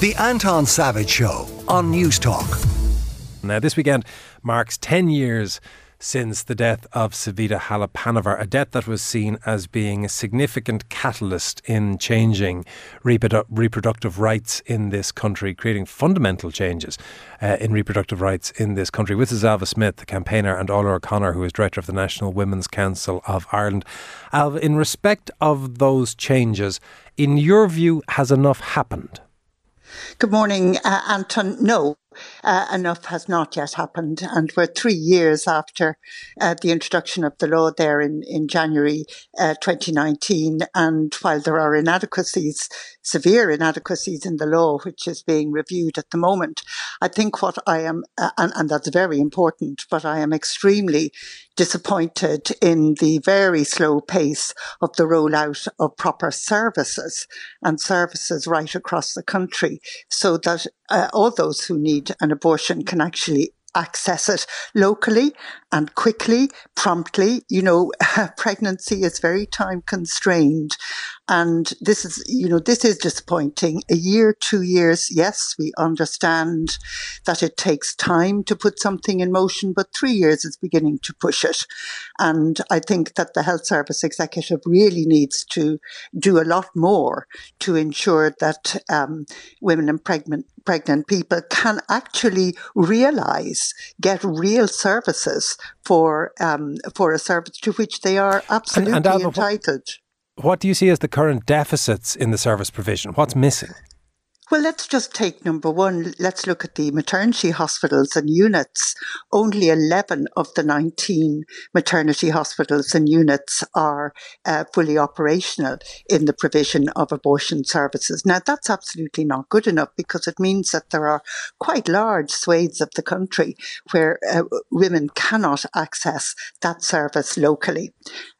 The Anton Savage Show on Newstalk. Now, this weekend marks 10 years since the death of Savita Halappanavar, a death that was seen as being a significant catalyst in changing reprodu- reproductive rights in this country, creating fundamental changes uh, in reproductive rights in this country. With us, Ailbhe Smyth, the campaigner, and Orla O'Connor, who is director of the National Women's Council of Ireland. Ailbhe, in respect of those changes, in your view, has enough happened? Good morning, uh, Anton. No, uh, enough has not yet happened, and we're three years after uh, the introduction of the law there in, in January uh, 2019. And while there are inadequacies, severe inadequacies in the law, which is being reviewed at the moment, I think what I am, uh, and, and that's very important, but I am extremely disappointed in the very slow pace of the rollout of proper services and services right across the country so that uh, all those who need an abortion can actually access it locally and quickly, promptly. You know, pregnancy is very time constrained. And this is, you know, this is disappointing. A year, two years, yes, we understand that it takes time to put something in motion, but three years is beginning to push it. And I think that the Health Service Executive really needs to do a lot more to ensure that um, women and pregnant pregnant people can actually realize, get real services for um, for a service to which they are absolutely and, and entitled. What do you see as the current deficits in the service provision? What's missing? Well, let's just take number one. Let's look at the maternity hospitals and units. Only 11 of the 19 maternity hospitals and units are uh, fully operational in the provision of abortion services. Now, that's absolutely not good enough because it means that there are quite large swathes of the country where uh, women cannot access that service locally.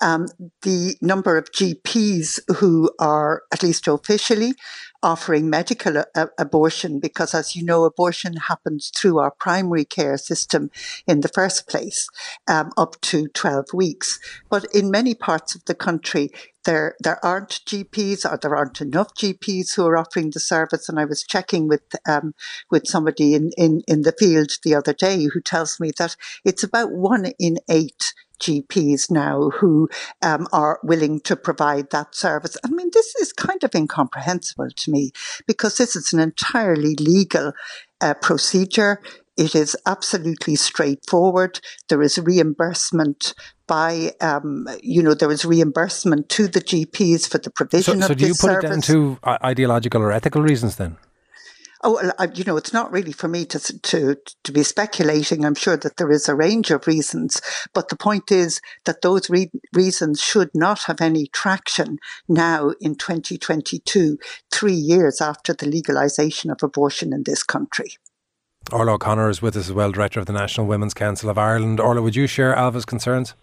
Um, the number of GPs who are, at least officially, offering medical a- uh, abortion because, as you know, abortion happens through our primary care system in the first place, um, up to 12 weeks. But in many parts of the country, there there aren't GPs or there aren't enough GPs who are offering the service. And I was checking with um, with somebody in, in, in the field the other day who tells me that it's about one in eight GPs now who um, are willing to provide that service. I mean, this is kind of incomprehensible to me because this is an entirely legal uh, procedure. It is absolutely straightforward. There is reimbursement by, um, you know, there is reimbursement to the GPs for the provision so, so of this service. So do you put it down to uh, ideological or ethical reasons then? Oh, you know, it's not really for me to, to, to be speculating. I'm sure that there is a range of reasons, but the point is that those re- reasons should not have any traction now in 2022, three years after the legalisation of abortion in this country. Orla O'Connor is with us as well, Director of the National Women's Council of Ireland. Orla, would you share Ailbhe's concerns?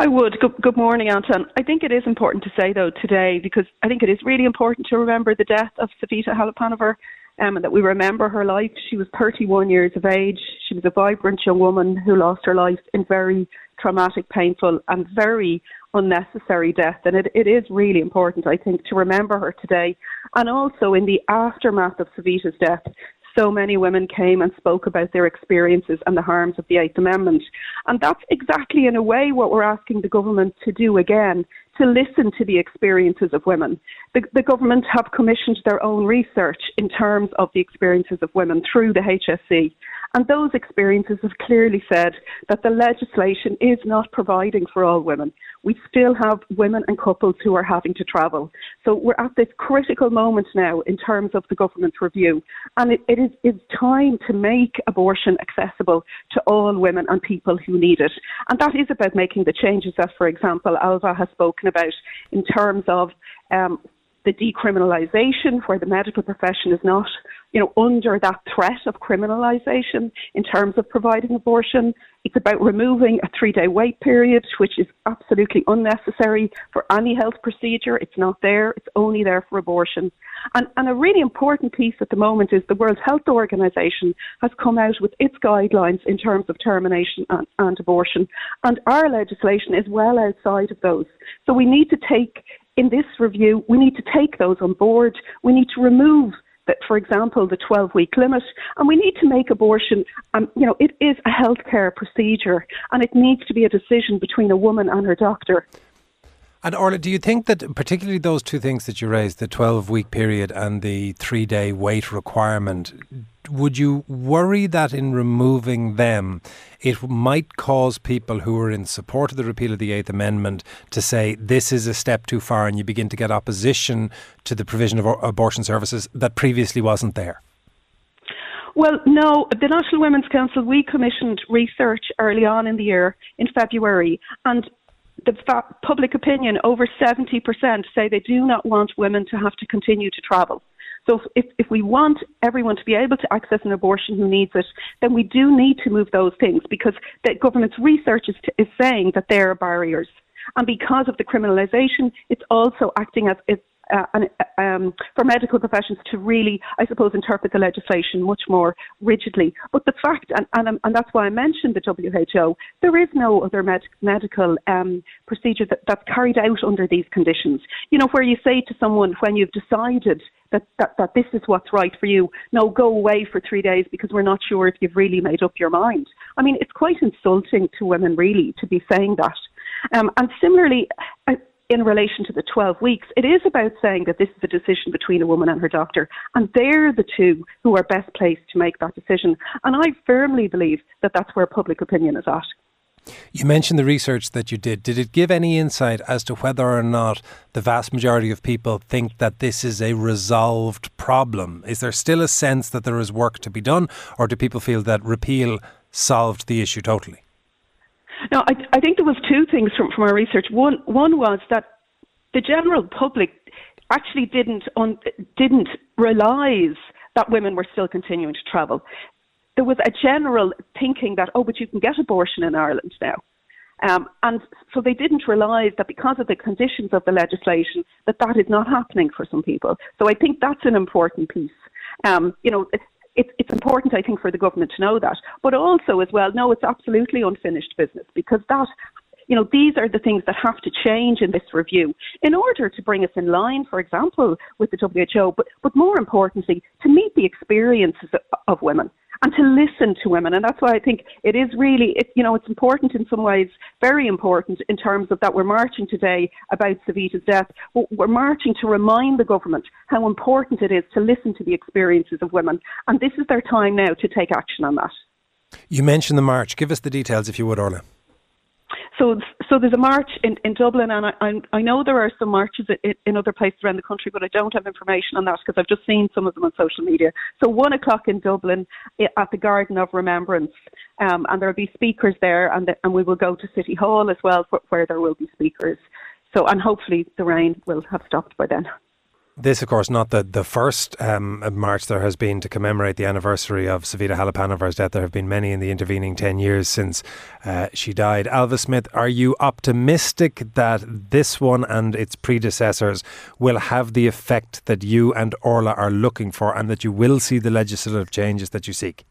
I would. Good, good, morning, Anton. I think it is important to say, though, today, because I think it is really important to remember the death of Savita Halappanavar um, and that we remember her life. She was 31 years of age. She was a vibrant young woman who lost her life in very traumatic, painful, and very unnecessary death. And it, it is really important, I think, to remember her today. And also in the aftermath of Savita's death, so many women came and spoke about their experiences and the harms of the Eighth Amendment. And that's exactly, in a way, what we're asking the government to do again to listen to the experiences of women. The, the, government have commissioned their own research in terms of the experiences of women through the HSE. And those experiences have clearly said that the legislation is not providing for all women. We still have women and couples who are having to travel. So we're at this critical moment now in terms of the government's review. And it, it is it's time to make abortion accessible to all women and people who need it. And that is about making the changes that, for example, Ailbhe has spoken about in terms of um, the decriminalisation, where the medical profession is not, you know, under that threat of criminalisation in terms of providing abortion. It's about removing a three-day wait period, which is absolutely unnecessary for any health procedure. It's not there. It's only there for abortion. And, and a really important piece at the moment is the World Health Organization has come out with its guidelines in terms of termination and, and abortion. And our legislation is well outside of those. So we need to take in this review, we need to take those on board. We need to remove for example, the 12 week limit. And we need to make abortion, um, you know, it is a healthcare procedure and it needs to be a decision between a woman and her doctor. And Orla, do you think that particularly those two things that you raised, the 12 week period and the three day wait requirement, would you worry that in removing them, it might cause people who are in support of the repeal of the Eighth Amendment to say this is a step too far and you begin to get opposition to the provision of abortion services that previously wasn't there? Well, no. The National Women's Council, we commissioned research early on in the year, in February, and the public opinion, over 70% say they do not want women to have to continue to travel. So if, if we want everyone to be able to access an abortion who needs it, then we do need to move those things because the government's research is, t- is saying that there are barriers. And because of the criminalisation, it's also acting as, as uh, um, for medical professions to really, I suppose, interpret the legislation much more rigidly. But the fact, and, and, and that's why I mentioned the WHO, there is no other med- medical um, procedure that, that's carried out under these conditions. You know, where you say to someone when you've decided that, that, that this is what's right for you, no, go away for three days because we're not sure if you've really made up your mind. I mean, it's quite insulting to women, really, to be saying that. Um, and similarly, in relation to the 12 weeks, it is about saying that this is a decision between a woman and her doctor, and they're the two who are best placed to make that decision. And I firmly believe that that's where public opinion is at. You mentioned the research that you did. Did it give any insight as to whether or not the vast majority of people think that this is a resolved problem? Is there still a sense that there is work to be done, or do people feel that repeal solved the issue totally? No, I, I think there was two things from, from our research. One, one was that the general public actually didn't un, didn't realise that women were still continuing to travel. There was a general thinking that oh, but you can get abortion in Ireland now. Um, and so they didn't realise that because of the conditions of the legislation, that that is not happening for some people. So I think that's an important piece. Um, you know, it's, it's important, I think, for the government to know that. But also, as well, no, it's absolutely unfinished business because that you know, these are the things that have to change in this review in order to bring us in line, for example, with the WHO, but, but more importantly, to meet the experiences of, women and to listen to women. And that's why I think it is really, it, you know, it's important in some ways, very important in terms of that we're marching today about Savita's death. We're marching to remind the government how important it is to listen to the experiences of women. And this is their time now to take action on that. You mentioned the march. Give us the details, if you would, Orla. So, so there's a march in, in Dublin, and I, I know there are some marches in, in other places around the country, but I don't have information on that because I've just seen some of them on social media. So, one o'clock in Dublin at the Garden of Remembrance, um, and there will be speakers there, and, the, and we will go to City Hall as well, for, where there will be speakers. So, and hopefully the rain will have stopped by then. This, of course, not the, the first um, march there has been to commemorate the anniversary of Savita Halappanavar's death. There have been many in the intervening 10 years since uh, she died. Ailbhe Smyth, are you optimistic that this one and its predecessors will have the effect that you and Orla are looking for and that you will see the legislative changes that you seek?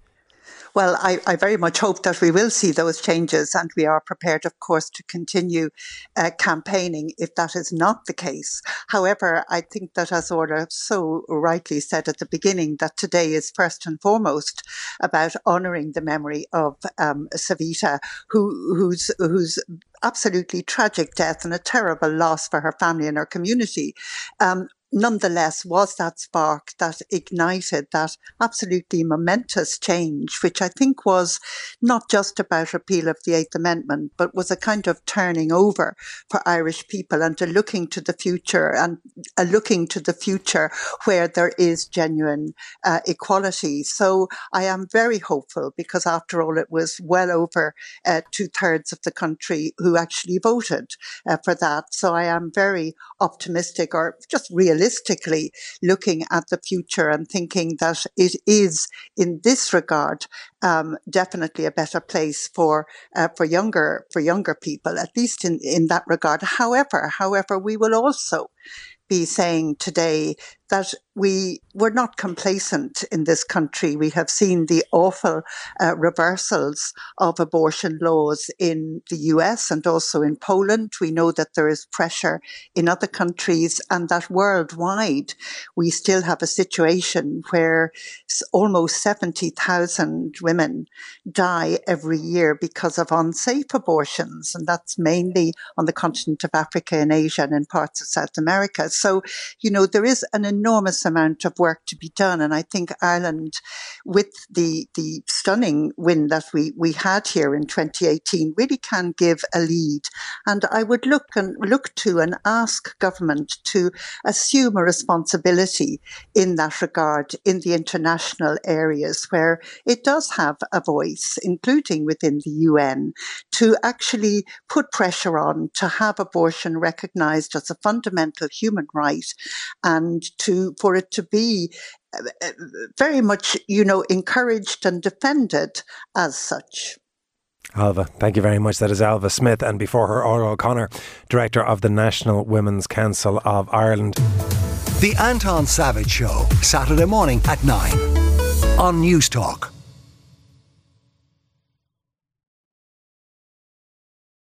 Well, I, I, very much hope that we will see those changes, and we are prepared, of course, to continue uh, campaigning if that is not the case. However, I think that, as Orla so rightly said at the beginning, that today is first and foremost about honouring the memory of um, Savita, who, whose absolutely tragic death and a terrible loss for her family and her community um, nonetheless was that spark that ignited that absolutely momentous change, which I think was not just about repeal of the Eighth Amendment, but was a kind of turning over for Irish people and a looking to the future and a looking to the future where there is genuine uh, equality. So I am very hopeful because after all, it was well over uh, two thirds of the country who actually voted uh, for that. So I am very optimistic or just realistic realistically looking at the future and thinking that it is, in this regard, um, definitely a better place for uh, for younger for younger people, at least in in that regard. However, however, we will also be saying today that we were not complacent in this country. We have seen the awful uh, reversals of abortion laws in the US and also in Poland. We know that there is pressure in other countries and that worldwide we still have a situation where almost 70,000 women die every year because of unsafe abortions. And that's mainly on the continent of Africa and Asia and in parts of South America. So, you know, there is an enormous amount of work to be done. And I think Ireland, with the, the stunning win that we, we had here in 2018, really can give a lead. And I would look and look to and ask government to assume a responsibility in that regard in the international areas where it does have a voice, including within the UN, to actually put pressure on to have abortion recognized as a fundamental human right and to, for it to be uh, uh, very much, you know, encouraged and defended as such. Ailbhe, thank you very much. That is Ailbhe Smyth, and before her, Orla O'Connor, Director of the National Women's Council of Ireland. The Anton Savage Show, Saturday morning at 9 on Newstalk.